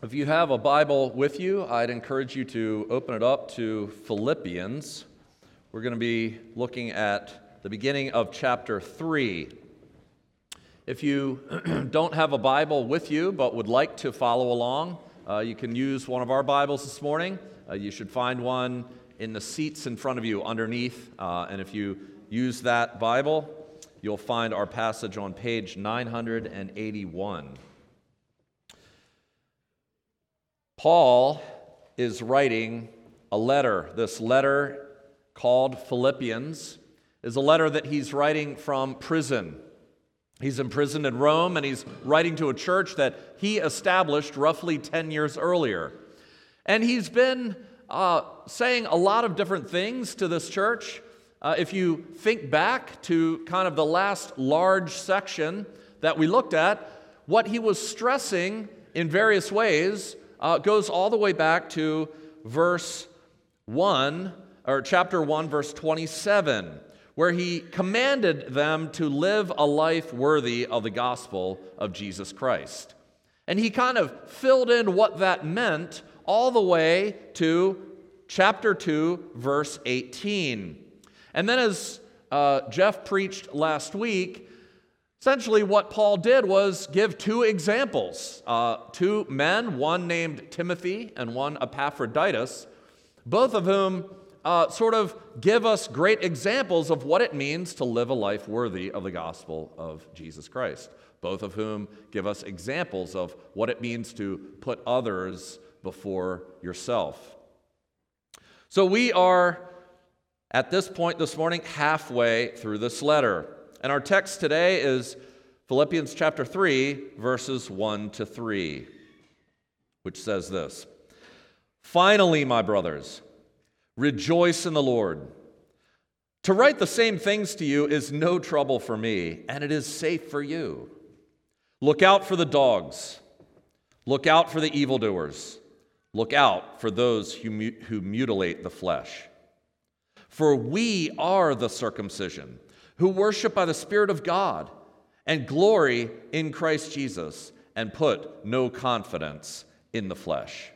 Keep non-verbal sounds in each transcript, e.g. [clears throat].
If you have a Bible with you, I'd encourage you to open it up to Philippians. We're going to be looking at the beginning of chapter 3. If you [clears throat] don't have a Bible with you but would like to follow along, uh, you can use one of our Bibles this morning. Uh, you should find one in the seats in front of you underneath. Uh, and if you use that Bible, you'll find our passage on page 981. Paul is writing a letter. This letter, called Philippians, is a letter that he's writing from prison. He's imprisoned in Rome and he's writing to a church that he established roughly 10 years earlier. And he's been uh, saying a lot of different things to this church. Uh, if you think back to kind of the last large section that we looked at, what he was stressing in various ways uh, goes all the way back to verse 1, or chapter 1, verse 27, where he commanded them to live a life worthy of the gospel of Jesus Christ. And he kind of filled in what that meant all the way to chapter 2, verse 18. And then, as uh, Jeff preached last week, Essentially, what Paul did was give two examples uh, two men, one named Timothy and one Epaphroditus, both of whom uh, sort of give us great examples of what it means to live a life worthy of the gospel of Jesus Christ. Both of whom give us examples of what it means to put others before yourself. So we are, at this point this morning, halfway through this letter. And our text today is Philippians chapter 3, verses 1 to 3, which says this Finally, my brothers, rejoice in the Lord. To write the same things to you is no trouble for me, and it is safe for you. Look out for the dogs. Look out for the evildoers. Look out for those who, who mutilate the flesh. For we are the circumcision who worship by the Spirit of God and glory in Christ Jesus and put no confidence in the flesh.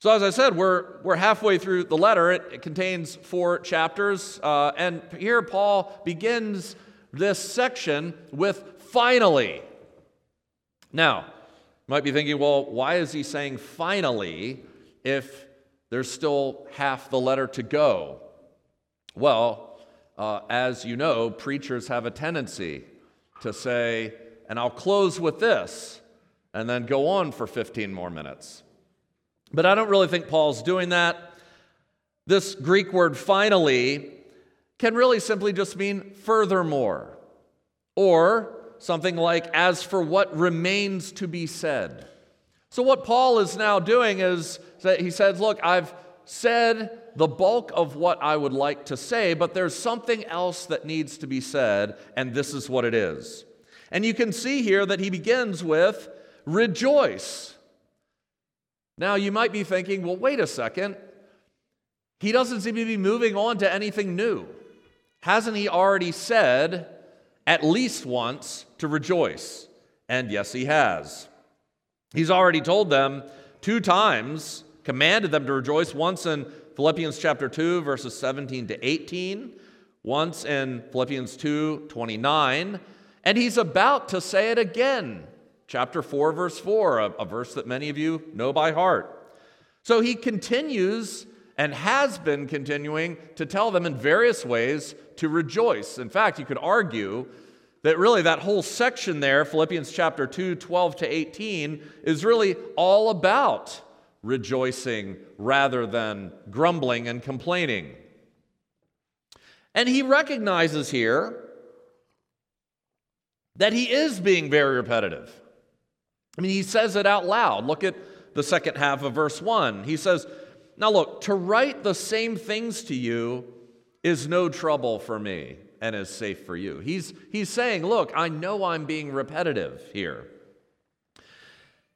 So, as I said, we're, we're halfway through the letter. It, it contains four chapters. Uh, and here Paul begins this section with finally. Now, you might be thinking, well, why is he saying finally if there's still half the letter to go? Well, uh, as you know, preachers have a tendency to say, and I'll close with this, and then go on for 15 more minutes. But I don't really think Paul's doing that. This Greek word finally can really simply just mean furthermore, or something like as for what remains to be said. So, what Paul is now doing is that he says, Look, I've said the bulk of what I would like to say, but there's something else that needs to be said, and this is what it is. And you can see here that he begins with rejoice. Now, you might be thinking, well, wait a second. He doesn't seem to be moving on to anything new. Hasn't he already said at least once to rejoice? And yes, he has. He's already told them two times, commanded them to rejoice, once in Philippians chapter 2, verses 17 to 18, once in Philippians 2, 29, and he's about to say it again. Chapter 4, verse 4, a, a verse that many of you know by heart. So he continues and has been continuing to tell them in various ways to rejoice. In fact, you could argue that really that whole section there, Philippians chapter 2, 12 to 18, is really all about rejoicing rather than grumbling and complaining. And he recognizes here that he is being very repetitive. I mean, he says it out loud. Look at the second half of verse 1. He says, Now look, to write the same things to you is no trouble for me and is safe for you. He's, he's saying, Look, I know I'm being repetitive here.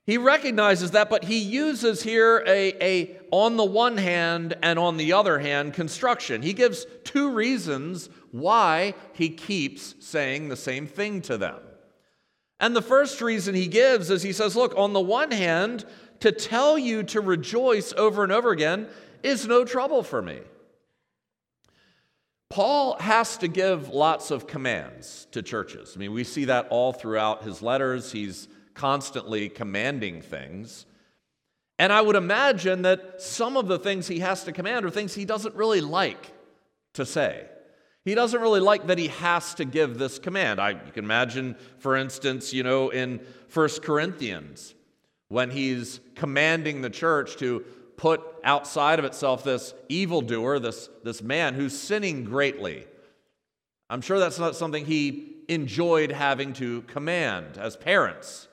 He recognizes that, but he uses here a, a on the one hand and on the other hand construction. He gives two reasons why he keeps saying the same thing to them. And the first reason he gives is he says, Look, on the one hand, to tell you to rejoice over and over again is no trouble for me. Paul has to give lots of commands to churches. I mean, we see that all throughout his letters. He's constantly commanding things. And I would imagine that some of the things he has to command are things he doesn't really like to say. He doesn't really like that he has to give this command. I, you can imagine, for instance, you know, in 1 Corinthians, when he's commanding the church to put outside of itself this evildoer, this, this man who's sinning greatly. I'm sure that's not something he enjoyed having to command as parents.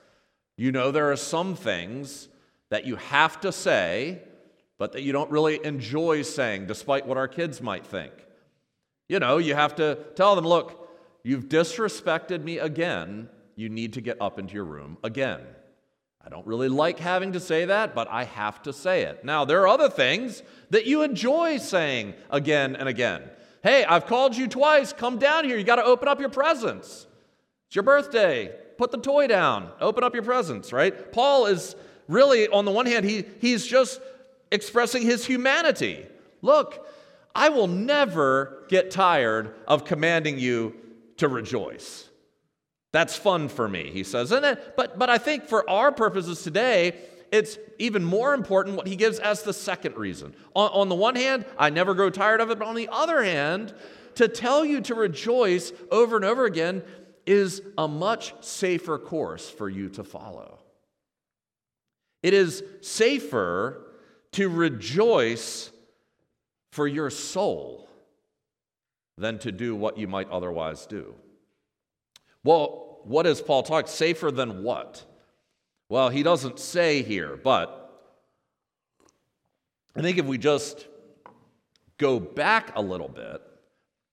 You know, there are some things that you have to say, but that you don't really enjoy saying, despite what our kids might think. You know, you have to tell them, look, you've disrespected me again. You need to get up into your room again. I don't really like having to say that, but I have to say it. Now, there are other things that you enjoy saying again and again. Hey, I've called you twice. Come down here. You got to open up your presents. It's your birthday. Put the toy down. Open up your presents, right? Paul is really, on the one hand, he, he's just expressing his humanity. Look, I will never get tired of commanding you to rejoice. That's fun for me, he says. And then, but, but I think for our purposes today, it's even more important what he gives as the second reason. On, on the one hand, I never grow tired of it, but on the other hand, to tell you to rejoice over and over again is a much safer course for you to follow. It is safer to rejoice for your soul than to do what you might otherwise do. Well, what is Paul talking? Safer than what? Well, he doesn't say here, but I think if we just go back a little bit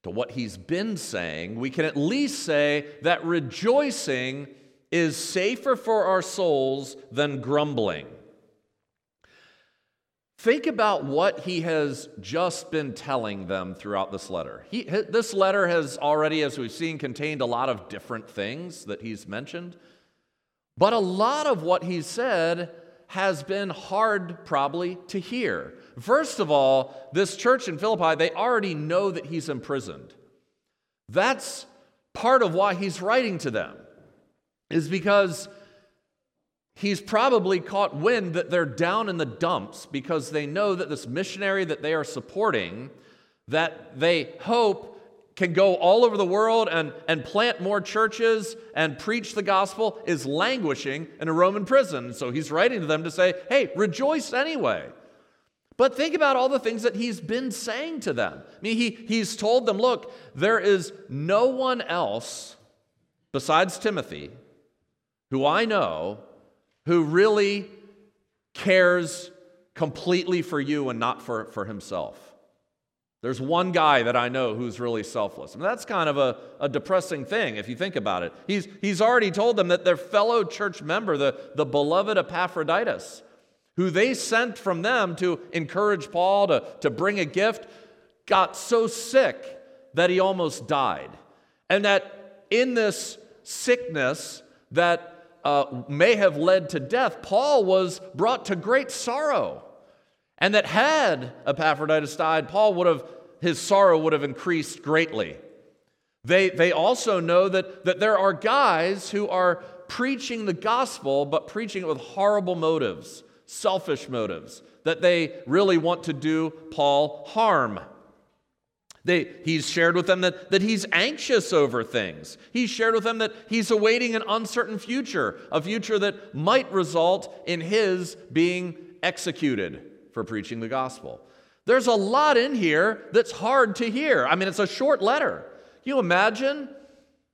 to what he's been saying, we can at least say that rejoicing is safer for our souls than grumbling. Think about what he has just been telling them throughout this letter. He, this letter has already, as we've seen, contained a lot of different things that he's mentioned. But a lot of what he said has been hard, probably, to hear. First of all, this church in Philippi, they already know that he's imprisoned. That's part of why he's writing to them, is because he's probably caught wind that they're down in the dumps because they know that this missionary that they are supporting, that they hope can go all over the world and, and plant more churches and preach the gospel, is languishing in a Roman prison. So he's writing to them to say, hey, rejoice anyway. But think about all the things that he's been saying to them. I mean, he, he's told them, look, there is no one else besides Timothy who I know who really cares completely for you and not for, for himself. There's one guy that I know who's really selfless. And that's kind of a, a depressing thing if you think about it. He's, he's already told them that their fellow church member, the, the beloved Epaphroditus, who they sent from them to encourage Paul to, to bring a gift, got so sick that he almost died. And that in this sickness, that uh, may have led to death, Paul was brought to great sorrow. And that had Epaphroditus died, Paul would have, his sorrow would have increased greatly. They, they also know that, that there are guys who are preaching the gospel, but preaching it with horrible motives, selfish motives, that they really want to do Paul harm. They, he's shared with them that, that he's anxious over things. He's shared with them that he's awaiting an uncertain future, a future that might result in his being executed for preaching the gospel. There's a lot in here that's hard to hear. I mean, it's a short letter. You imagine?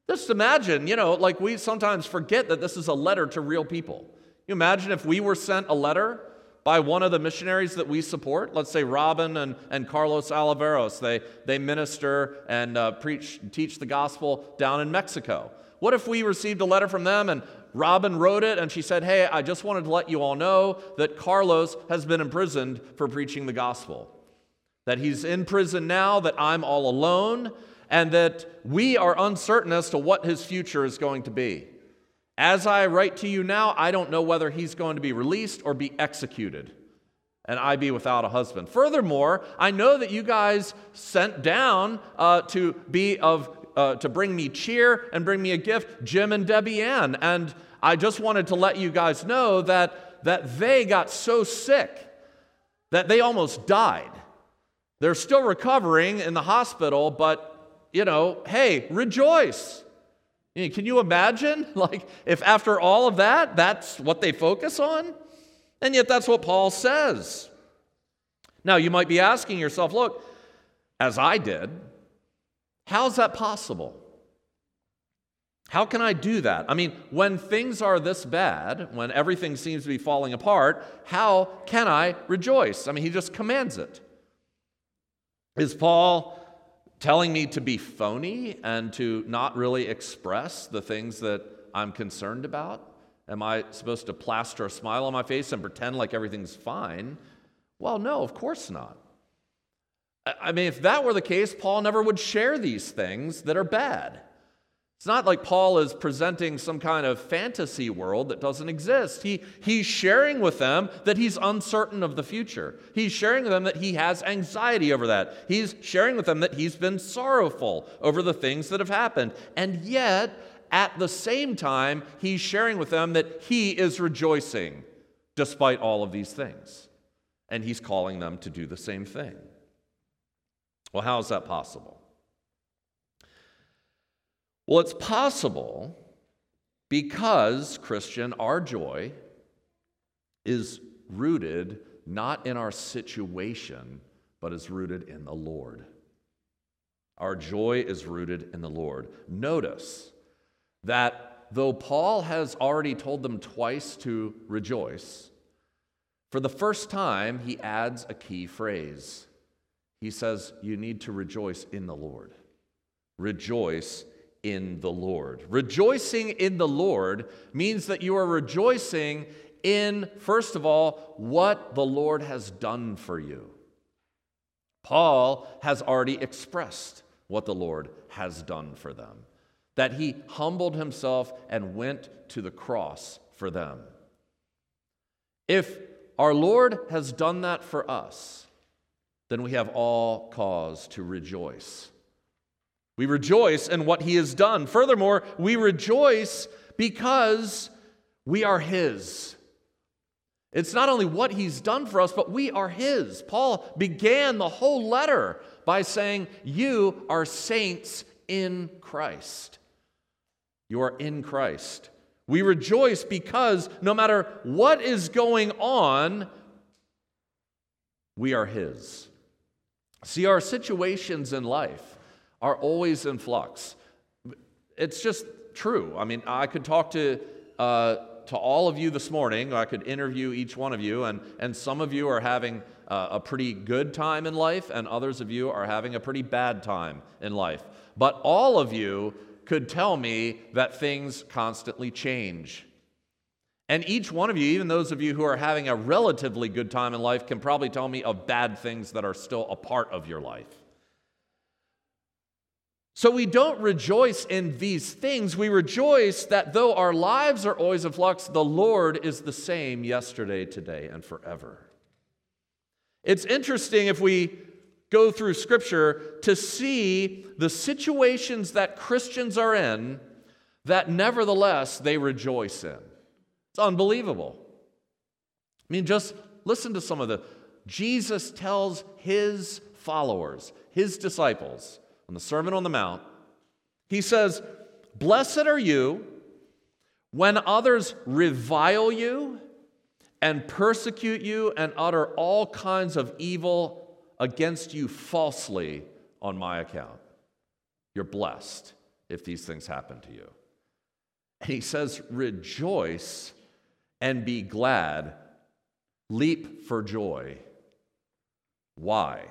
Just imagine, you know, like we sometimes forget that this is a letter to real people. You imagine if we were sent a letter by one of the missionaries that we support. Let's say Robin and, and Carlos Oliveros. They, they minister and uh, preach, teach the gospel down in Mexico. What if we received a letter from them and Robin wrote it and she said, Hey, I just wanted to let you all know that Carlos has been imprisoned for preaching the gospel. That he's in prison now, that I'm all alone, and that we are uncertain as to what his future is going to be. As I write to you now, I don't know whether he's going to be released or be executed, and I be without a husband. Furthermore, I know that you guys sent down uh, to be of uh, to bring me cheer and bring me a gift, Jim and Debbie Ann, and I just wanted to let you guys know that that they got so sick that they almost died. They're still recovering in the hospital, but you know, hey, rejoice. Can you imagine? [laughs] Like, if after all of that, that's what they focus on? And yet, that's what Paul says. Now, you might be asking yourself, look, as I did, how's that possible? How can I do that? I mean, when things are this bad, when everything seems to be falling apart, how can I rejoice? I mean, he just commands it. Is Paul telling me to be phony and to not really express the things that I'm concerned about? Am I supposed to plaster a smile on my face and pretend like everything's fine? Well, no, of course not. I mean, if that were the case, Paul never would share these things that are bad. It's not like Paul is presenting some kind of fantasy world that doesn't exist. He, he's sharing with them that he's uncertain of the future. He's sharing with them that he has anxiety over that. He's sharing with them that he's been sorrowful over the things that have happened. And yet, at the same time, he's sharing with them that he is rejoicing despite all of these things. And he's calling them to do the same thing. Well, how is that possible? Well, it's possible because, Christian, our joy is rooted not in our situation, but is rooted in the Lord. Our joy is rooted in the Lord. Notice that though Paul has already told them twice to rejoice, for the first time he adds a key phrase. He says, You need to rejoice in the Lord. Rejoice in the Lord. Rejoicing in the Lord means that you are rejoicing in, first of all, what the Lord has done for you. Paul has already expressed what the Lord has done for them that he humbled himself and went to the cross for them. If our Lord has done that for us, then we have all cause to rejoice. We rejoice in what he has done. Furthermore, we rejoice because we are his. It's not only what he's done for us, but we are his. Paul began the whole letter by saying, You are saints in Christ. You are in Christ. We rejoice because no matter what is going on, we are his. See, our situations in life are always in flux. It's just true. I mean, I could talk to, uh, to all of you this morning, I could interview each one of you, and, and some of you are having uh, a pretty good time in life, and others of you are having a pretty bad time in life. But all of you could tell me that things constantly change. And each one of you, even those of you who are having a relatively good time in life, can probably tell me of bad things that are still a part of your life. So we don't rejoice in these things. We rejoice that though our lives are always in flux, the Lord is the same yesterday, today, and forever. It's interesting if we go through Scripture to see the situations that Christians are in that nevertheless they rejoice in. It's unbelievable. I mean, just listen to some of the. Jesus tells his followers, his disciples, on the Sermon on the Mount, he says, Blessed are you when others revile you and persecute you and utter all kinds of evil against you falsely on my account. You're blessed if these things happen to you. And he says, Rejoice and be glad, leap for joy. Why?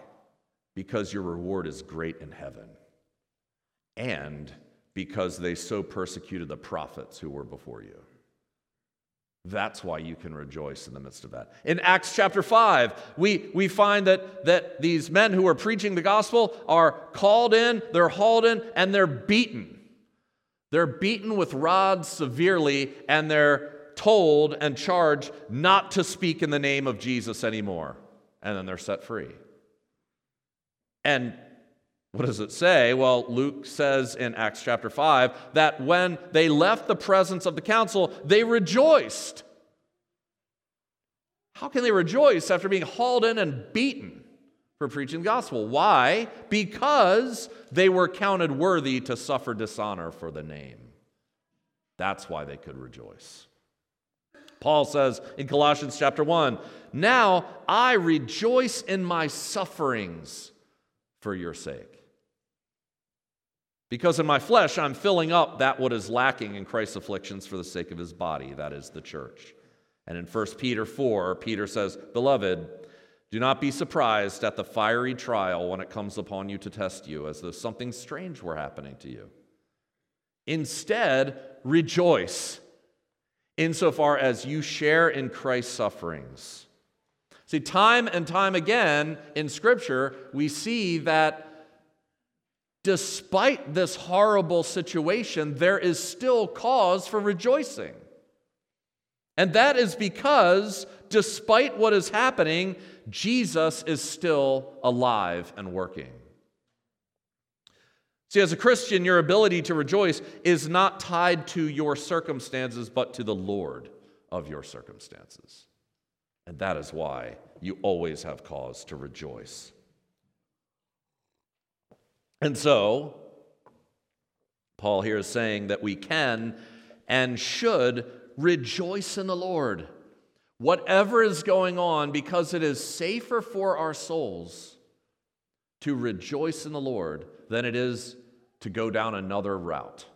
Because your reward is great in heaven, and because they so persecuted the prophets who were before you. That's why you can rejoice in the midst of that. In Acts chapter 5, we, we find that, that these men who are preaching the gospel are called in, they're hauled in, and they're beaten. They're beaten with rods severely, and they're told and charged not to speak in the name of Jesus anymore. And then they're set free. And what does it say? Well, Luke says in Acts chapter 5 that when they left the presence of the council, they rejoiced. How can they rejoice after being hauled in and beaten for preaching the gospel? Why? Because they were counted worthy to suffer dishonor for the name. That's why they could rejoice. Paul says in Colossians chapter 1 Now I rejoice in my sufferings for your sake. Because in my flesh I'm filling up that what is lacking in Christ's afflictions for the sake of his body, that is the church. And in 1 Peter 4, Peter says, Beloved, do not be surprised at the fiery trial when it comes upon you to test you, as though something strange were happening to you. Instead, rejoice insofar as you share in Christ's sufferings. See, time and time again in Scripture, we see that despite this horrible situation, there is still cause for rejoicing. And that is because, despite what is happening, Jesus is still alive and working. See, as a Christian, your ability to rejoice is not tied to your circumstances, but to the Lord of your circumstances. And that is why you always have cause to rejoice. And so, Paul here is saying that we can and should rejoice in the Lord. Whatever is going on, because it is safer for our souls to rejoice in the Lord than it is to go down another route.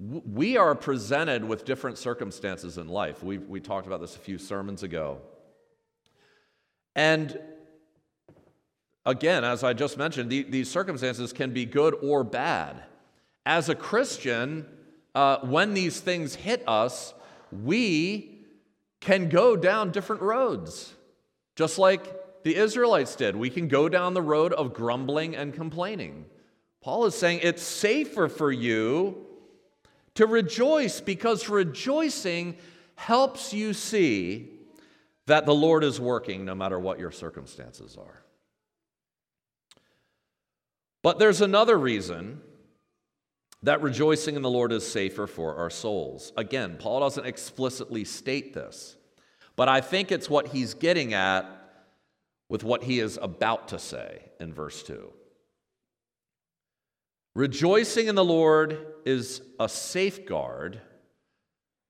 We are presented with different circumstances in life. We, we talked about this a few sermons ago. And again, as I just mentioned, the, these circumstances can be good or bad. As a Christian, uh, when these things hit us, we can go down different roads, just like the Israelites did. We can go down the road of grumbling and complaining. Paul is saying it's safer for you to rejoice because rejoicing helps you see that the Lord is working no matter what your circumstances are. But there's another reason that rejoicing in the Lord is safer for our souls. Again, Paul doesn't explicitly state this, but I think it's what he's getting at with what he is about to say in verse 2. Rejoicing in the Lord is a safeguard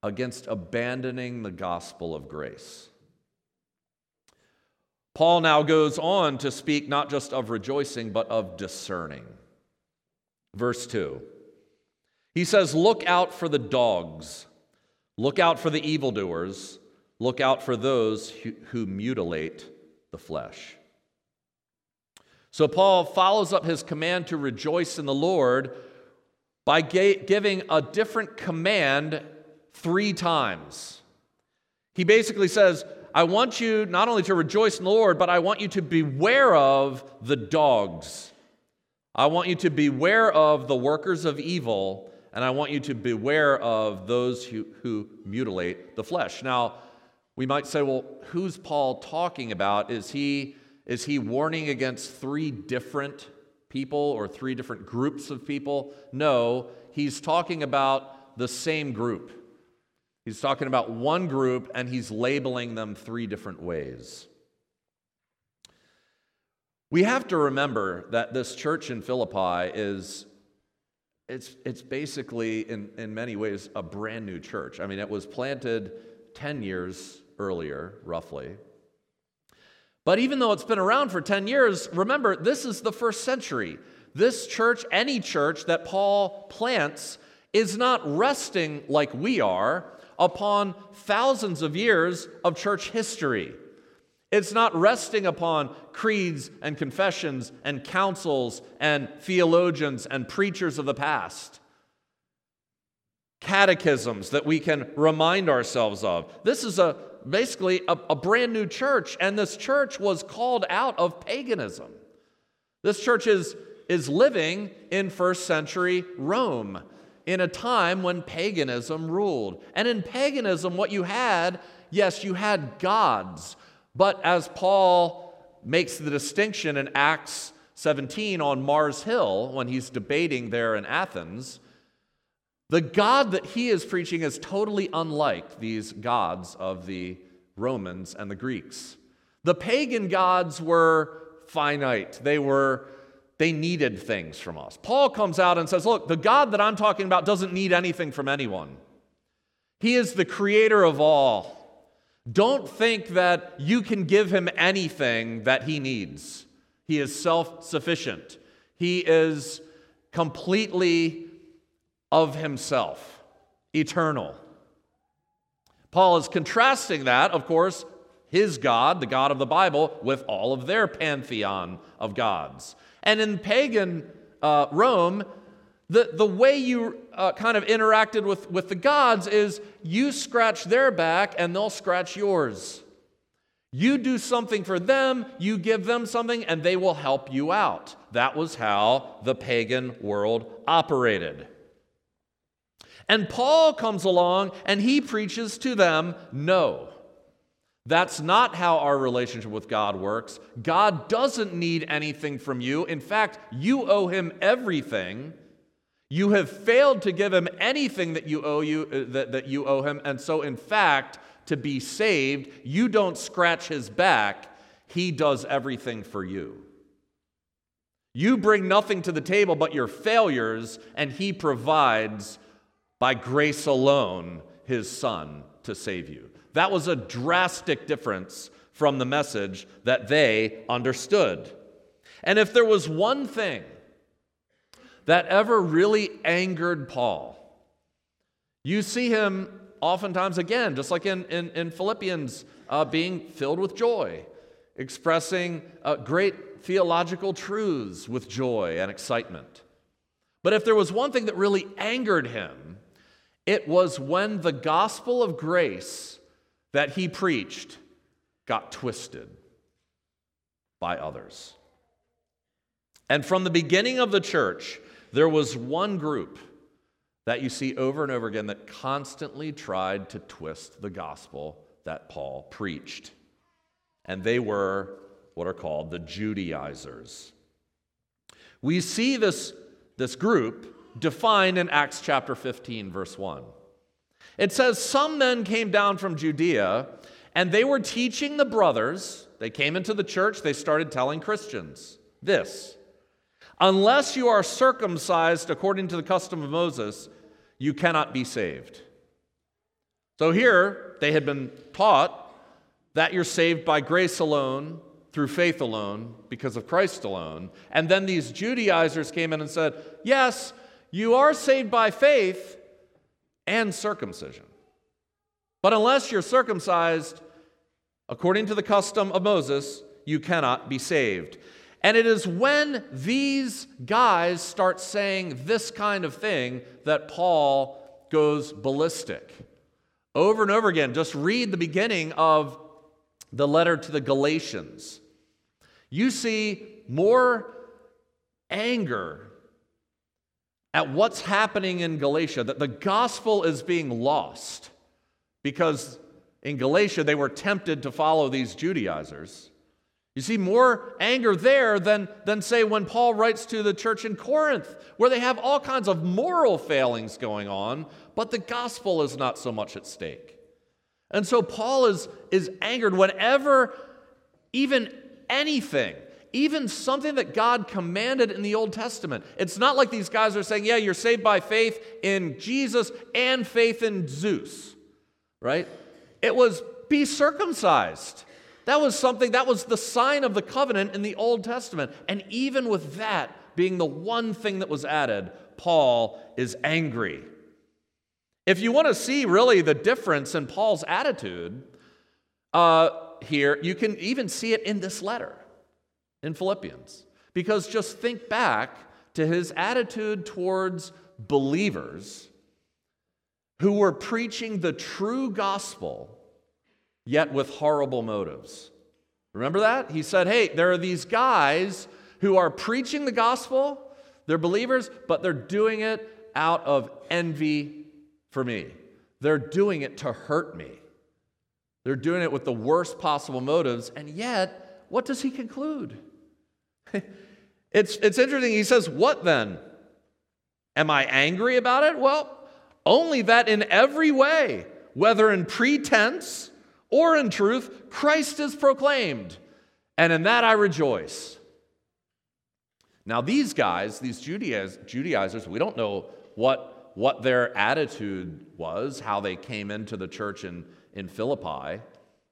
against abandoning the gospel of grace. Paul now goes on to speak not just of rejoicing, but of discerning. Verse 2. He says, Look out for the dogs, look out for the evildoers, look out for those who, who mutilate the flesh. So Paul follows up his command to rejoice in the Lord by giving a different command three times. He basically says, I want you not only to rejoice in the Lord, but I want you to beware of the dogs. I want you to beware of the workers of evil, and I want you to beware of those who, who mutilate the flesh. Now, we might say, well, who's Paul talking about? Is he, is he warning against three different people or three different groups of people? No, he's talking about the same group. He's talking about one group and he's labeling them three different ways. We have to remember that this church in Philippi is it's, it's basically in, in many ways a brand new church. I mean, it was planted 10 years earlier, roughly. But even though it's been around for 10 years, remember, this is the first century. This church, any church that Paul plants, is not resting like we are upon thousands of years of church history. It's not resting upon creeds and confessions and councils and theologians and preachers of the past. Catechisms that we can remind ourselves of. This is a basically a, a brand new church, and this church was called out of paganism. This church is, is living in first century Rome. in a time when paganism ruled. And in paganism, what you had, yes, you had gods. But as Paul makes the distinction in Acts 17 on Mars Hill when he's debating there in Athens, the God that he is preaching is totally unlike these gods of the Romans and the Greeks. The pagan gods were finite. They were they needed things from us. Paul comes out and says, "Look, the God that I'm talking about doesn't need anything from anyone. He is the creator of all. Don't think that you can give him anything that he needs. He is self-sufficient. He is completely of himself, eternal." Paul is contrasting that, of course, his God, the God of the Bible, with all of their pantheon of gods. And in pagan uh, Rome, the, the way you uh, kind of interacted with, with the gods is you scratch their back and they'll scratch yours. You do something for them, you give them something, and they will help you out. That was how the pagan world operated. And Paul comes along and he preaches to them no. That's not how our relationship with God works. God doesn't need anything from you. In fact, you owe him everything. You have failed to give him anything that you owe you uh, that, that you owe him. And so in fact, to be saved, you don't scratch his back. He does everything for you. You bring nothing to the table but your failures, and he provides by grace alone his son to save you. That was a drastic difference from the message that they understood. And if there was one thing that ever really angered Paul, you see him oftentimes again, just like in, in, in Philippians, uh, being filled with joy, expressing uh, great theological truths with joy and excitement. But if there was one thing that really angered him, it was when the gospel of grace that he preached got twisted by others. And from the beginning of the church, there was one group that you see over and over again that constantly tried to twist the gospel that Paul preached. And they were what are called the Judaizers. We see this, this group defined in Acts chapter 15, verse 1. It says, Some men came down from Judea, and they were teaching the brothers. They came into the church, they started telling Christians this Unless you are circumcised according to the custom of Moses, you cannot be saved. So here, they had been taught that you're saved by grace alone, through faith alone, because of Christ alone. And then these Judaizers came in and said, Yes, you are saved by faith, and circumcision. But unless you're circumcised according to the custom of Moses, you cannot be saved. And it is when these guys start saying this kind of thing that Paul goes ballistic. Over and over again, just read the beginning of the letter to the Galatians. You see more anger at what's happening in Galatia, that the gospel is being lost because in Galatia they were tempted to follow these Judaizers. You see more anger there than, than, say, when Paul writes to the church in Corinth, where they have all kinds of moral failings going on, but the gospel is not so much at stake. And so Paul is, is angered whenever even anything even something that God commanded in the Old Testament. It's not like these guys are saying, yeah, you're saved by faith in Jesus and faith in Zeus, right? It was be circumcised. That was something, that was the sign of the covenant in the Old Testament. And even with that being the one thing that was added, Paul is angry. If you want to see really the difference in Paul's attitude uh, here, you can even see it in this letter in Philippians. Because just think back to his attitude towards believers who were preaching the true gospel, yet with horrible motives. Remember that? He said, Hey, there are these guys who are preaching the gospel, they're believers, but they're doing it out of envy for me. They're doing it to hurt me. They're doing it with the worst possible motives. And yet, what does he conclude? [laughs] it's, it's interesting. He says, What then? Am I angry about it? Well, only that in every way, whether in pretense or in truth, Christ is proclaimed. And in that I rejoice. Now, these guys, these Judaizers, we don't know what, what their attitude was, how they came into the church in, in Philippi,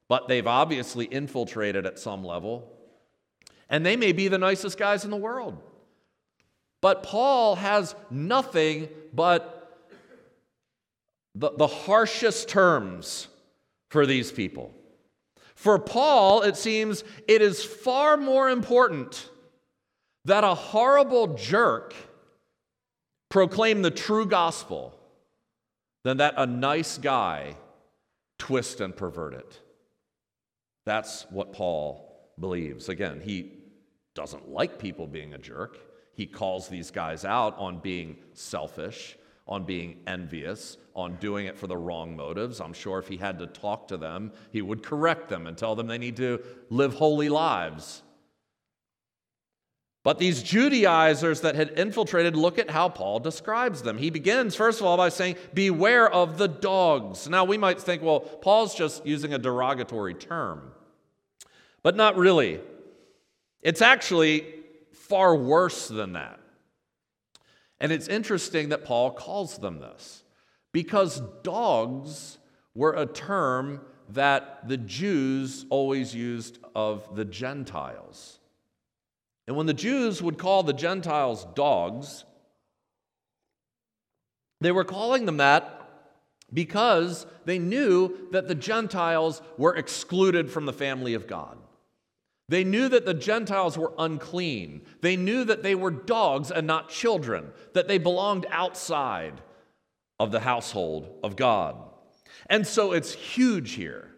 but they've obviously infiltrated at some level. And they may be the nicest guys in the world. But Paul has nothing but the, the harshest terms for these people. For Paul, it seems it is far more important that a horrible jerk proclaim the true gospel than that a nice guy twist and pervert it. That's what Paul believes. Again, he doesn't like people being a jerk. He calls these guys out on being selfish, on being envious, on doing it for the wrong motives. I'm sure if he had to talk to them, he would correct them and tell them they need to live holy lives. But these Judaizers that had infiltrated, look at how Paul describes them. He begins, first of all, by saying, Beware of the dogs. Now, we might think, well, Paul's just using a derogatory term. But not really. It's actually far worse than that. And it's interesting that Paul calls them this because dogs were a term that the Jews always used of the Gentiles. And when the Jews would call the Gentiles dogs, they were calling them that because they knew that the Gentiles were excluded from the family of God. They knew that the Gentiles were unclean. They knew that they were dogs and not children, that they belonged outside of the household of God. And so it's huge here.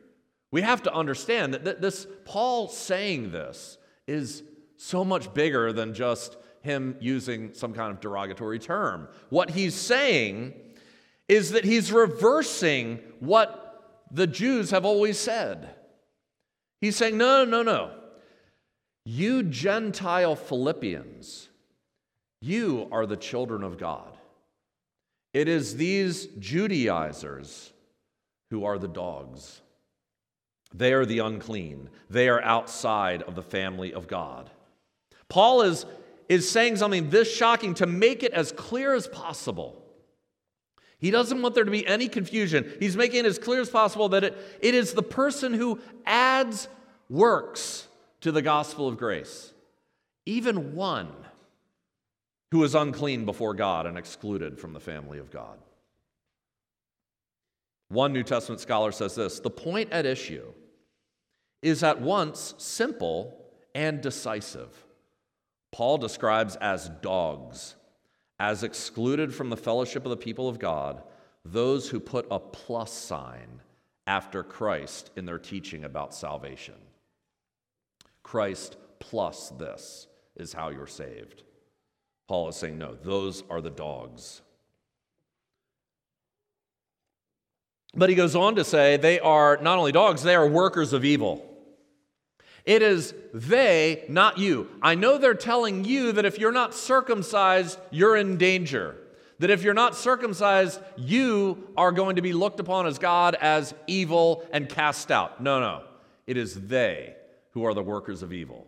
We have to understand that this Paul saying this is so much bigger than just him using some kind of derogatory term. What he's saying is that he's reversing what the Jews have always said. He's saying, no, no, no. You Gentile Philippians, you are the children of God. It is these Judaizers who are the dogs. They are the unclean. They are outside of the family of God. Paul is, is saying something this shocking to make it as clear as possible. He doesn't want there to be any confusion. He's making it as clear as possible that it, it is the person who adds works to the gospel of grace, even one who is unclean before God and excluded from the family of God. One New Testament scholar says this the point at issue is at once simple and decisive. Paul describes as dogs, as excluded from the fellowship of the people of God, those who put a plus sign after Christ in their teaching about salvation. Christ plus this is how you're saved. Paul is saying, no, those are the dogs. But he goes on to say they are not only dogs, they are workers of evil. It is they, not you. I know they're telling you that if you're not circumcised, you're in danger. That if you're not circumcised, you are going to be looked upon as God as evil and cast out. No, no. It is they who are the workers of evil.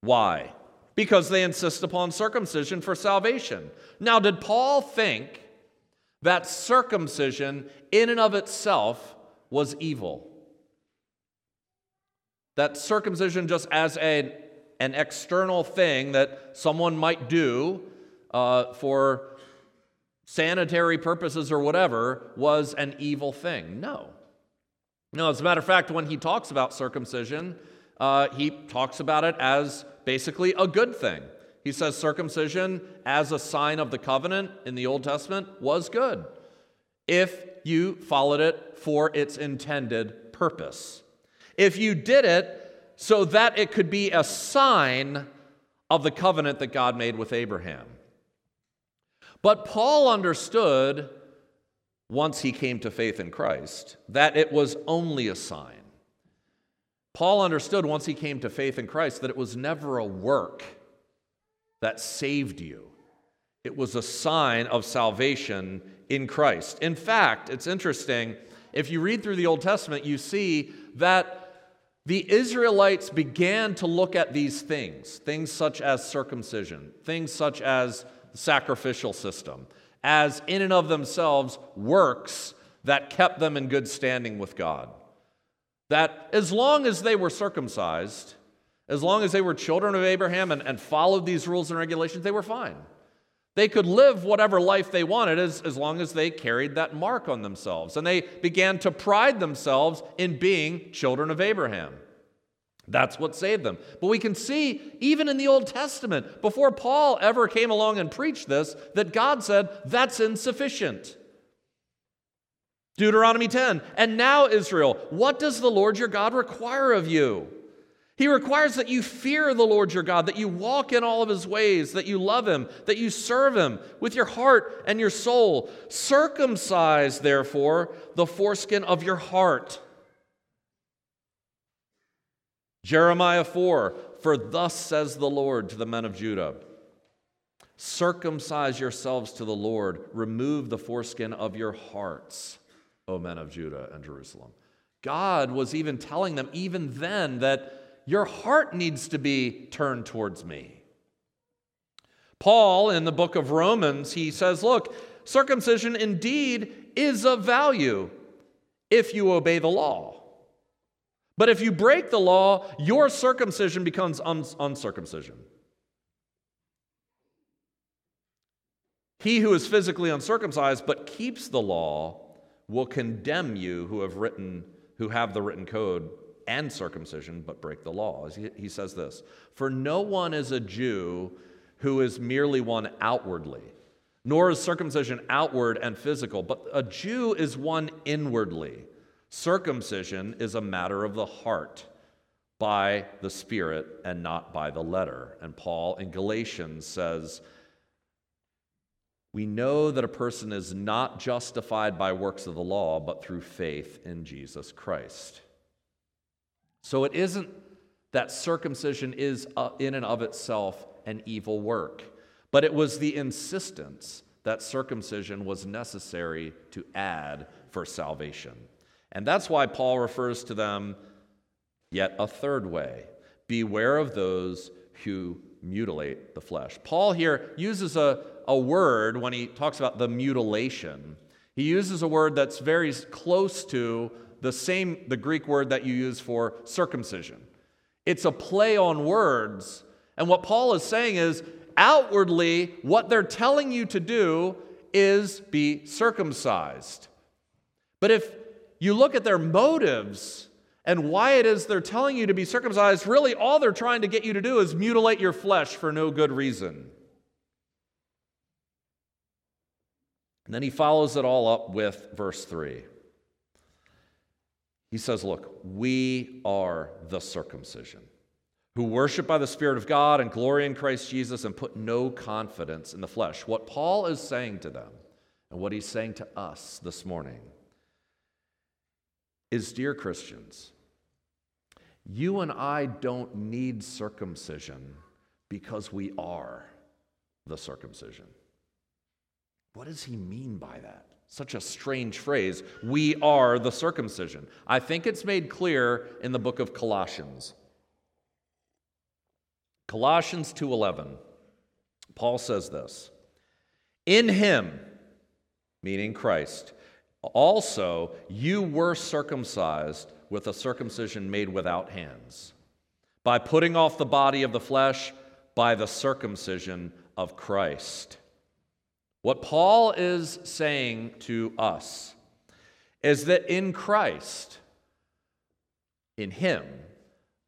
Why? Because they insist upon circumcision for salvation. Now, did Paul think that circumcision in and of itself was evil? That circumcision, just as a, an external thing that someone might do uh, for sanitary purposes or whatever, was an evil thing. No. No, as a matter of fact, when he talks about circumcision, uh, he talks about it as basically a good thing. He says circumcision as a sign of the covenant in the Old Testament was good if you followed it for its intended purpose if you did it so that it could be a sign of the covenant that God made with Abraham. But Paul understood, once he came to faith in Christ, that it was only a sign. Paul understood once he came to faith in Christ that it was never a work that saved you. It was a sign of salvation in Christ. In fact, it's interesting, if you read through the Old Testament, you see that the Israelites began to look at these things, things such as circumcision, things such as the sacrificial system, as in and of themselves works that kept them in good standing with God. That as long as they were circumcised, as long as they were children of Abraham and, and followed these rules and regulations, they were fine. They could live whatever life they wanted as, as long as they carried that mark on themselves. And they began to pride themselves in being children of Abraham. That's what saved them. But we can see, even in the Old Testament, before Paul ever came along and preached this, that God said, that's insufficient. Deuteronomy 10. And now, Israel, what does the Lord your God require of you? He requires that you fear the Lord your God, that you walk in all of his ways, that you love him, that you serve him with your heart and your soul. Circumcise, therefore, the foreskin of your heart. Jeremiah 4 For thus says the Lord to the men of Judah Circumcise yourselves to the Lord, remove the foreskin of your hearts, O men of Judah and Jerusalem. God was even telling them, even then, that your heart needs to be turned towards me. Paul, in the book of Romans, he says, Look, circumcision indeed is of value if you obey the law. But if you break the law, your circumcision becomes uncircumcision. He who is physically uncircumcised but keeps the law will condemn you who have written who have the written code and circumcision, but break the law. He says this For no one is a Jew who is merely one outwardly, nor is circumcision outward and physical, but a Jew is one inwardly. Circumcision is a matter of the heart by the Spirit and not by the letter. And Paul in Galatians says, we know that a person is not justified by works of the law, but through faith in Jesus Christ. So it isn't that circumcision is uh, in and of itself an evil work, but it was the insistence that circumcision was necessary to add for salvation. And that's why Paul refers to them yet a third way beware of those who mutilate the flesh. Paul here uses a, a word when he talks about the mutilation. He uses a word that's very close to the same the Greek word that you use for circumcision. It's a play on words. And what Paul is saying is outwardly what they're telling you to do is be circumcised. But if you look at their motives and why it is they're telling you to be circumcised, really all they're trying to get you to do is mutilate your flesh for no good reason. And then he follows it all up with verse 3. He says, Look, we are the circumcision who worship by the Spirit of God and glory in Christ Jesus and put no confidence in the flesh. What Paul is saying to them and what he's saying to us this morning is Dear Christians, you and I don't need circumcision because we are the circumcision. What does he mean by that? Such a strange phrase. We are the circumcision. I think it's made clear in the book of Colossians. Colossians 2:11. Paul says this. In him, meaning Christ, also you were circumcised with a circumcision made without hands, by putting off the body of the flesh by the circumcision of Christ what Paul is saying to us is that in Christ, in Him,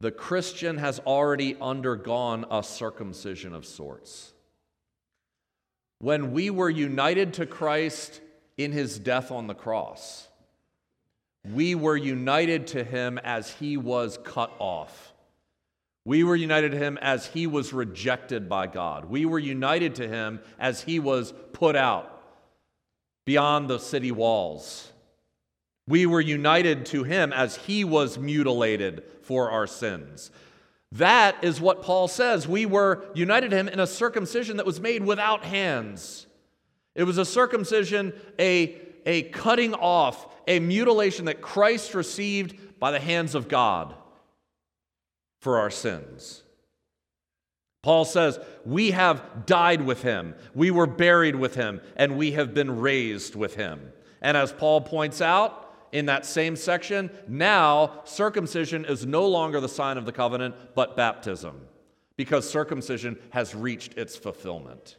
the Christian has already undergone a circumcision of sorts. When we were united to Christ in His death on the cross, we were united to Him as He was cut off. We were united to him as he was rejected by God. We were united to him as he was put out beyond the city walls. We were united to him as he was mutilated for our sins. That is what Paul says. We were united to him in a circumcision that was made without hands. It was a circumcision, a, a cutting off, a mutilation that Christ received by the hands of God for our sins. Paul says, We have died with him, we were buried with him, and we have been raised with him. And as Paul points out in that same section, now circumcision is no longer the sign of the covenant, but baptism, because circumcision has reached its fulfillment,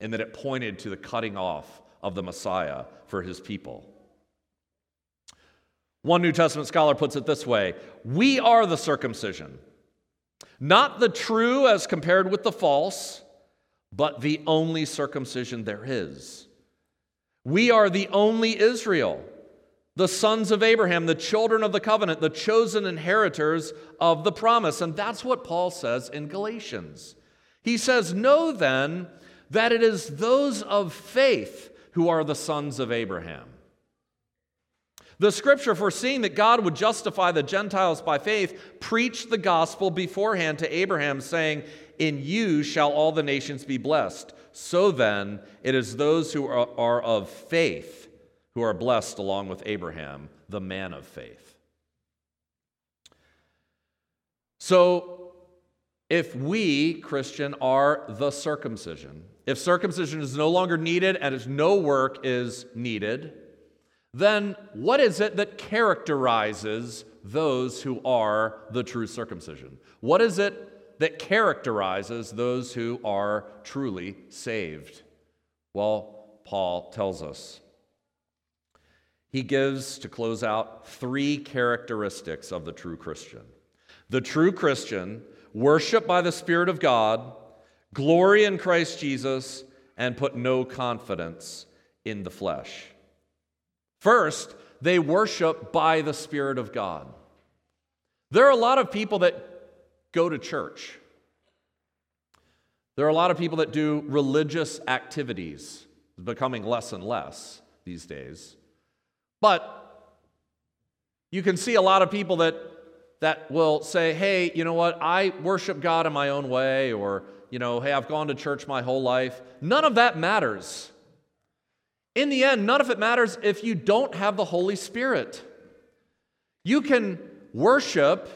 in that it pointed to the cutting off of the Messiah for his people. One New Testament scholar puts it this way We are the circumcision, not the true as compared with the false, but the only circumcision there is. We are the only Israel, the sons of Abraham, the children of the covenant, the chosen inheritors of the promise. And that's what Paul says in Galatians. He says, Know then that it is those of faith who are the sons of Abraham. The scripture, foreseeing that God would justify the Gentiles by faith, preached the gospel beforehand to Abraham, saying, In you shall all the nations be blessed. So then, it is those who are, of faith who are blessed along with Abraham, the man of faith. So, if we, Christian, are the circumcision, if circumcision is no longer needed and if no work is needed, then what is it that characterizes those who are the true circumcision? What is it that characterizes those who are truly saved? Well, Paul tells us. He gives, to close out, three characteristics of the true Christian. The true Christian, worshiped by the Spirit of God, glory in Christ Jesus, and put no confidence in the flesh. First, they worship by the Spirit of God. There are a lot of people that go to church. There are a lot of people that do religious activities, it's becoming less and less these days. But you can see a lot of people that that will say, "Hey, you know what? I worship God in my own way," or, you know, "Hey, I've gone to church my whole life." None of that matters. In the end, none of it matters if you don't have the Holy Spirit. You can worship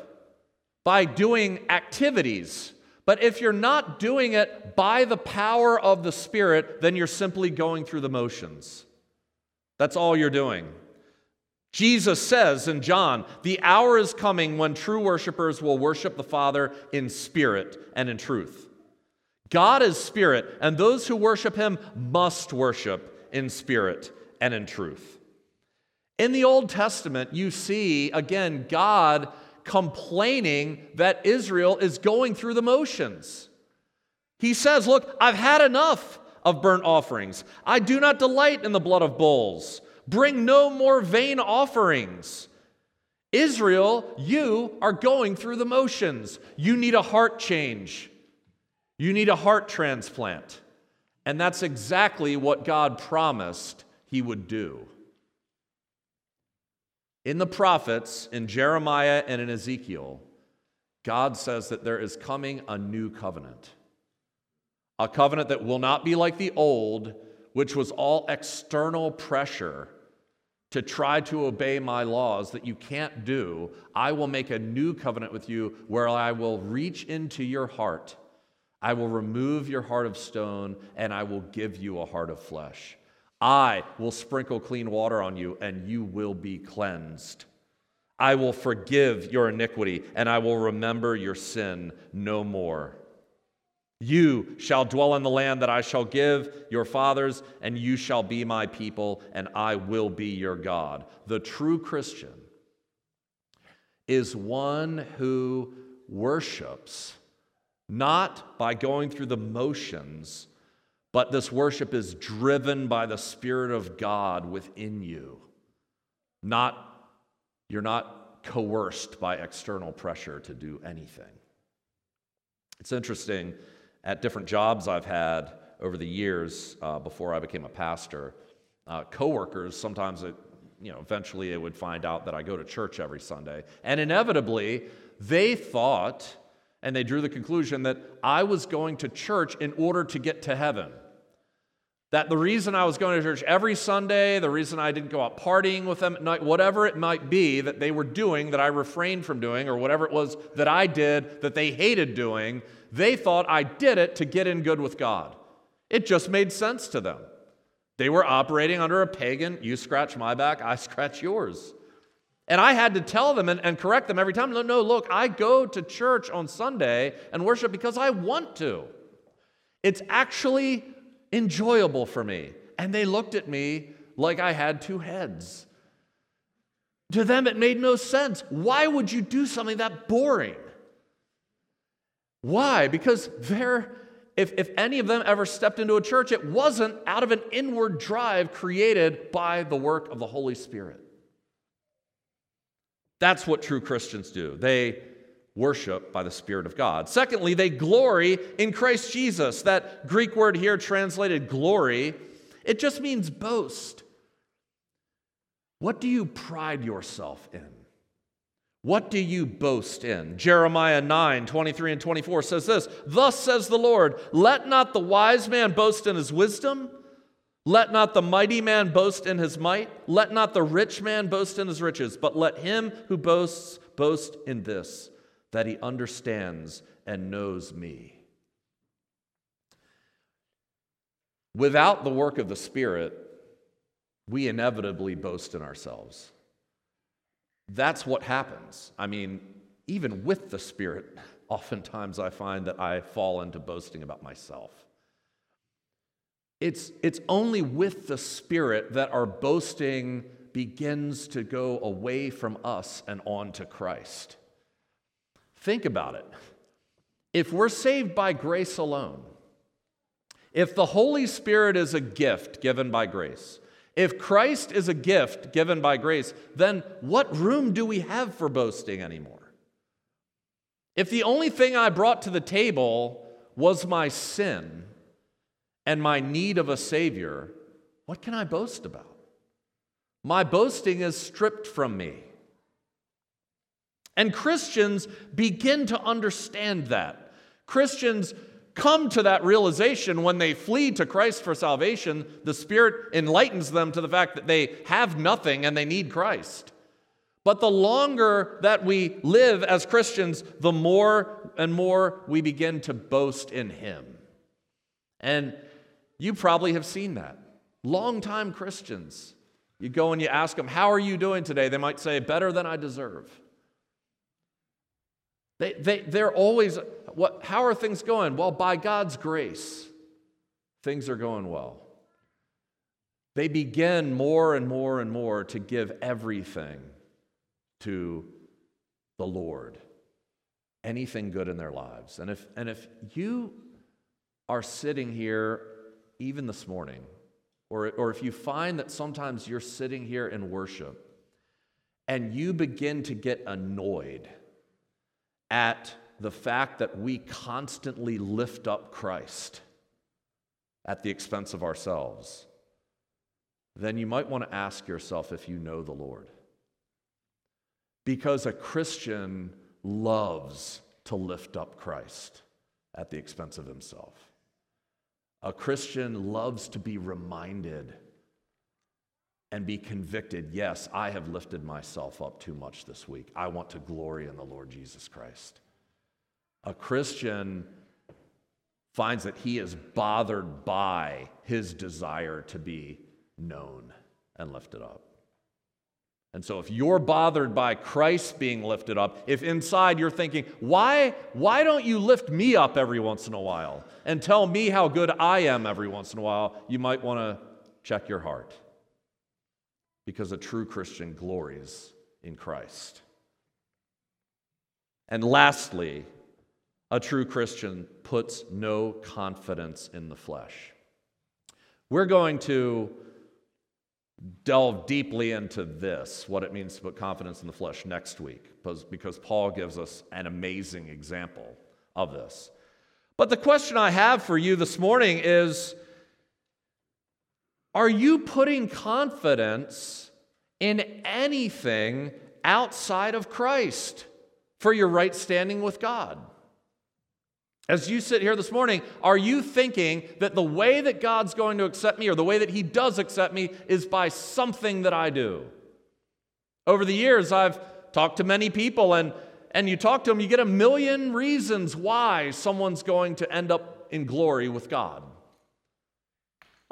by doing activities, but if you're not doing it by the power of the Spirit, then you're simply going through the motions. That's all you're doing. Jesus says in John, the hour is coming when true worshipers will worship the Father in spirit and in truth. God is spirit, and those who worship him must worship in spirit and in truth. In the Old Testament, you see, again, God complaining that Israel is going through the motions. He says, Look, I've had enough of burnt offerings. I do not delight in the blood of bulls. Bring no more vain offerings. Israel, you are going through the motions. You need a heart change. You need a heart transplant. And that's exactly what God promised he would do. In the prophets, in Jeremiah and in Ezekiel, God says that there is coming a new covenant. A covenant that will not be like the old, which was all external pressure to try to obey my laws that you can't do. I will make a new covenant with you where I will reach into your heart I will remove your heart of stone and I will give you a heart of flesh. I will sprinkle clean water on you and you will be cleansed. I will forgive your iniquity and I will remember your sin no more. You shall dwell in the land that I shall give your fathers, and you shall be my people, and I will be your God. The true Christian is one who worships not by going through the motions, but this worship is driven by the Spirit of God within you. Not, you're not coerced by external pressure to do anything. It's interesting, at different jobs I've had over the years uh, before I became a pastor, uh, coworkers sometimes it, you know eventually they would find out that I go to church every Sunday, and inevitably they thought and they drew the conclusion that I was going to church in order to get to heaven. That the reason I was going to church every Sunday, the reason I didn't go out partying with them at night, whatever it might be that they were doing that I refrained from doing, or whatever it was that I did that they hated doing, they thought I did it to get in good with God. It just made sense to them. They were operating under a pagan, you scratch my back, I scratch yours. And I had to tell them and, and, correct them every time. No, no, look, I go to church on Sunday and worship because I want to. It's actually enjoyable for me. And they looked at me like I had two heads. To them, it made no sense. Why would you do something that boring? Why? Because they're, if, if any of them ever stepped into a church, it wasn't out of an inward drive created by the work of the Holy Spirit. That's what true Christians do. They worship by the Spirit of God. Secondly, they glory in Christ Jesus. That Greek word here translated glory, it just means boast. What do you pride yourself in? What do you boast in? Jeremiah 9, 23 and 24 says this Thus says the Lord, let not the wise man boast in his wisdom. Let not the mighty man boast in his might. Let not the rich man boast in his riches, but let him who boasts boast in this that he understands and knows me. Without the work of the Spirit, we inevitably boast in ourselves. That's what happens. I mean, even with the Spirit, [laughs] oftentimes I find that I fall into boasting about myself. It's, it's only with the Spirit that our boasting begins to go away from us and on to Christ. Think about it. If we're saved by grace alone, if the Holy Spirit is a gift given by grace, if Christ is a gift given by grace, then what room do we have for boasting anymore? If the only thing I brought to the table was my sin and my need of a Savior, what can I boast about? My boasting is stripped from me. And Christians begin to understand that. Christians come to that realization when they flee to Christ for salvation. The Spirit enlightens them to the fact that they have nothing and they need Christ. But the longer that we live as Christians, the more and more we begin to boast in Him. And you probably have seen that. Longtime Christians, you go and you ask them, How are you doing today? They might say, Better than I deserve. They, they, they're always, what, how are things going? Well, by God's grace, things are going well. They begin more and more and more to give everything to the Lord, anything good in their lives. And if, and if you are sitting here even this morning, or, or if you find that sometimes you're sitting here in worship and you begin to get annoyed at the fact that we constantly lift up Christ at the expense of ourselves, then you might want to ask yourself if you know the Lord. Because a Christian loves to lift up Christ at the expense of himself. A Christian loves to be reminded and be convicted yes, I have lifted myself up too much this week. I want to glory in the Lord Jesus Christ. A Christian finds that he is bothered by his desire to be known and lifted up. And so if you're bothered by Christ being lifted up, if inside you're thinking, why, why don't you lift me up every once in a while and tell me how good I am every once in a while, you might want to check your heart because a true Christian glories in Christ. And lastly, a true Christian puts no confidence in the flesh. We're going to delve deeply into this, what it means to put confidence in the flesh, next week, because Paul gives us an amazing example of this. But the question I have for you this morning is Are you putting confidence in anything outside of Christ for your right standing with God? As you sit here this morning, are you thinking that the way that God's going to accept me or the way that He does accept me is by something that I do? Over the years, I've talked to many people, and, and you talk to them, you get a million reasons why someone's going to end up in glory with God.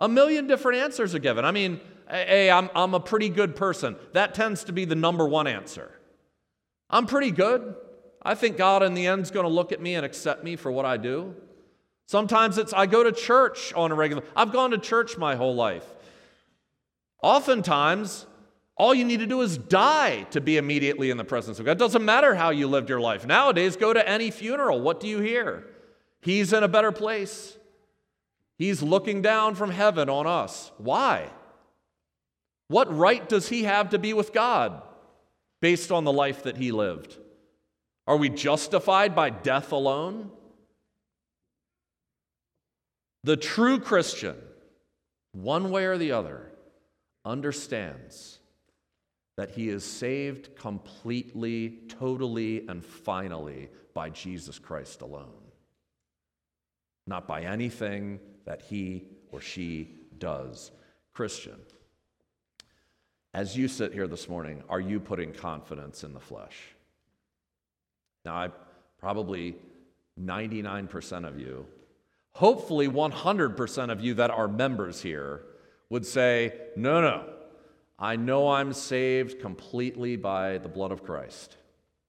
A million different answers are given. I mean, hey, I'm, I'm a pretty good person. That tends to be the number one answer. I'm pretty good. I think God in the end is going to look at me and accept me for what I do. Sometimes it's I go to church on a regular. I've gone to church my whole life. Oftentimes, all you need to do is die to be immediately in the presence of God. It doesn't matter how you lived your life. Nowadays, go to any funeral. What do you hear? He's in a better place. He's looking down from heaven on us. Why? What right does he have to be with God based on the life that he lived? Are we justified by death alone? The true Christian, one way or the other, understands that he is saved completely, totally, and finally by Jesus Christ alone, not by anything that he or she does. Christian, as you sit here this morning, are you putting confidence in the flesh? Now, I probably 99% of you, hopefully 100% of you that are members here would say, no, no, I know I'm saved completely by the blood of Christ,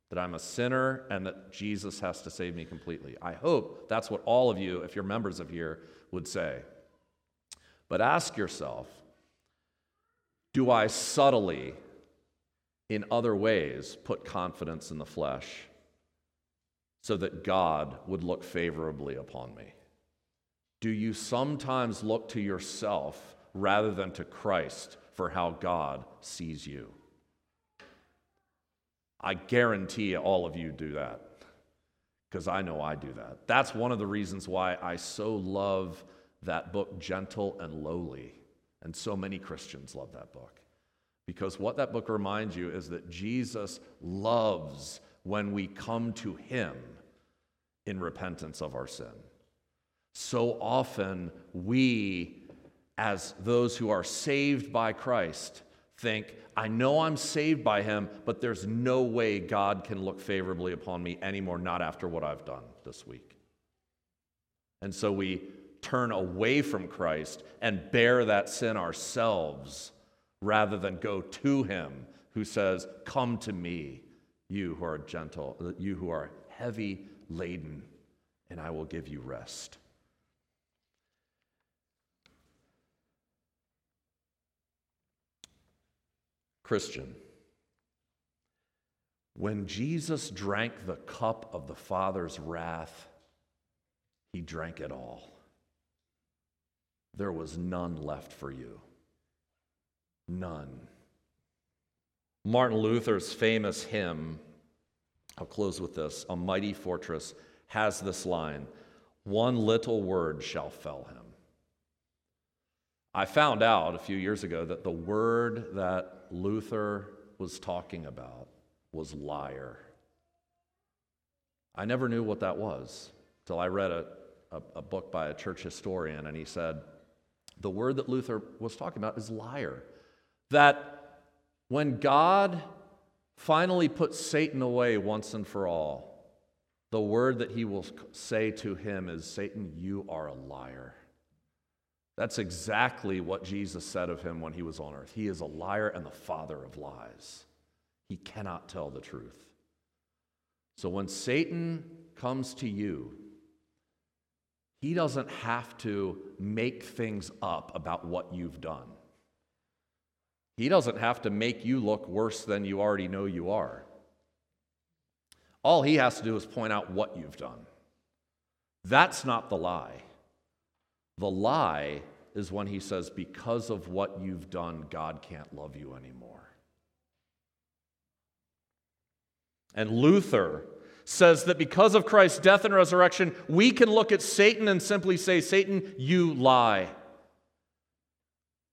that I'm a sinner and that Jesus has to save me completely. I hope that's what all of you, if you're members of here, would say. But ask yourself do I subtly, in other ways, put confidence in the flesh? So that God would look favorably upon me? Do you sometimes look to yourself rather than to Christ for how God sees you? I guarantee all of you do that because I know I do that. That's one of the reasons why I so love that book, Gentle and Lowly. And so many Christians love that book. Because what that book reminds you is that Jesus loves when we come to Him in repentance of our sin. So often, we, as those who are saved by Christ, think, I know I'm saved by Him, but there's no way God can look favorably upon me anymore, not after what I've done this week. And so we turn away from Christ and bear that sin ourselves rather than go to Him who says, Come to me, you who are gentle, you who are heavy laden, and I will give you rest. Christian, when Jesus drank the cup of the Father's wrath, he drank it all. There was none left for you. None. Martin Luther's famous hymn, I'll close with this A Mighty Fortress, has this line One little word shall fell him. I found out a few years ago that the word that Luther was talking about was liar. I never knew what that was until I read a, a, a, book by a church historian, and he said the word that Luther was talking about is liar. That when God finally puts Satan away once and for all, the word that he will say to him is Satan, you are a liar. That's exactly what Jesus said of him when he was on earth. He is a liar and the father of lies. He cannot tell the truth. So when Satan comes to you, he doesn't have to make things up about what you've done. He doesn't have to make you look worse than you already know you are. All he has to do is point out what you've done. That's not the lie. The lie is when he says, Because of what you've done, God can't love you anymore. And Luther says that because of Christ's death and resurrection, we can look at Satan and simply say, Satan, you lie.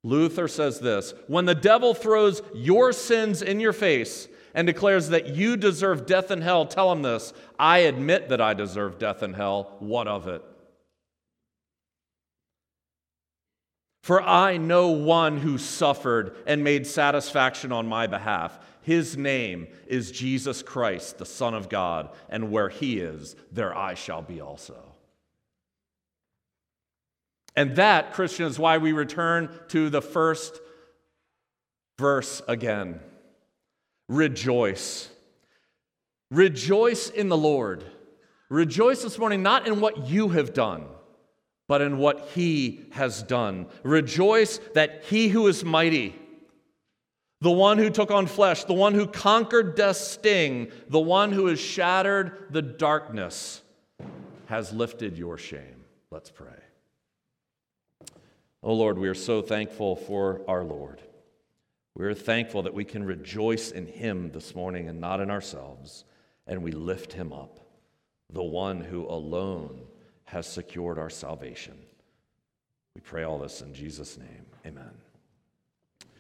Luther says this When the devil throws your sins in your face and declares that you deserve death and hell, tell him this I admit that I deserve death and hell. What of it? For I know one who suffered and made satisfaction on my behalf. His name is Jesus Christ, the Son of God, and where he is, there I shall be also. And that, Christian, is why we return to the first verse again. Rejoice. Rejoice in the Lord. Rejoice this morning, not in what you have done, but in what He has done. Rejoice that He who is mighty, the one who took on flesh, the one who conquered death's sting, the one who has shattered the darkness, has lifted your shame. Let's pray. Oh Lord, we are so thankful for our Lord. We are thankful that we can rejoice in Him this morning and not in ourselves, and we lift Him up, the one who alone has secured our salvation. We pray all this in Jesus' name. Amen.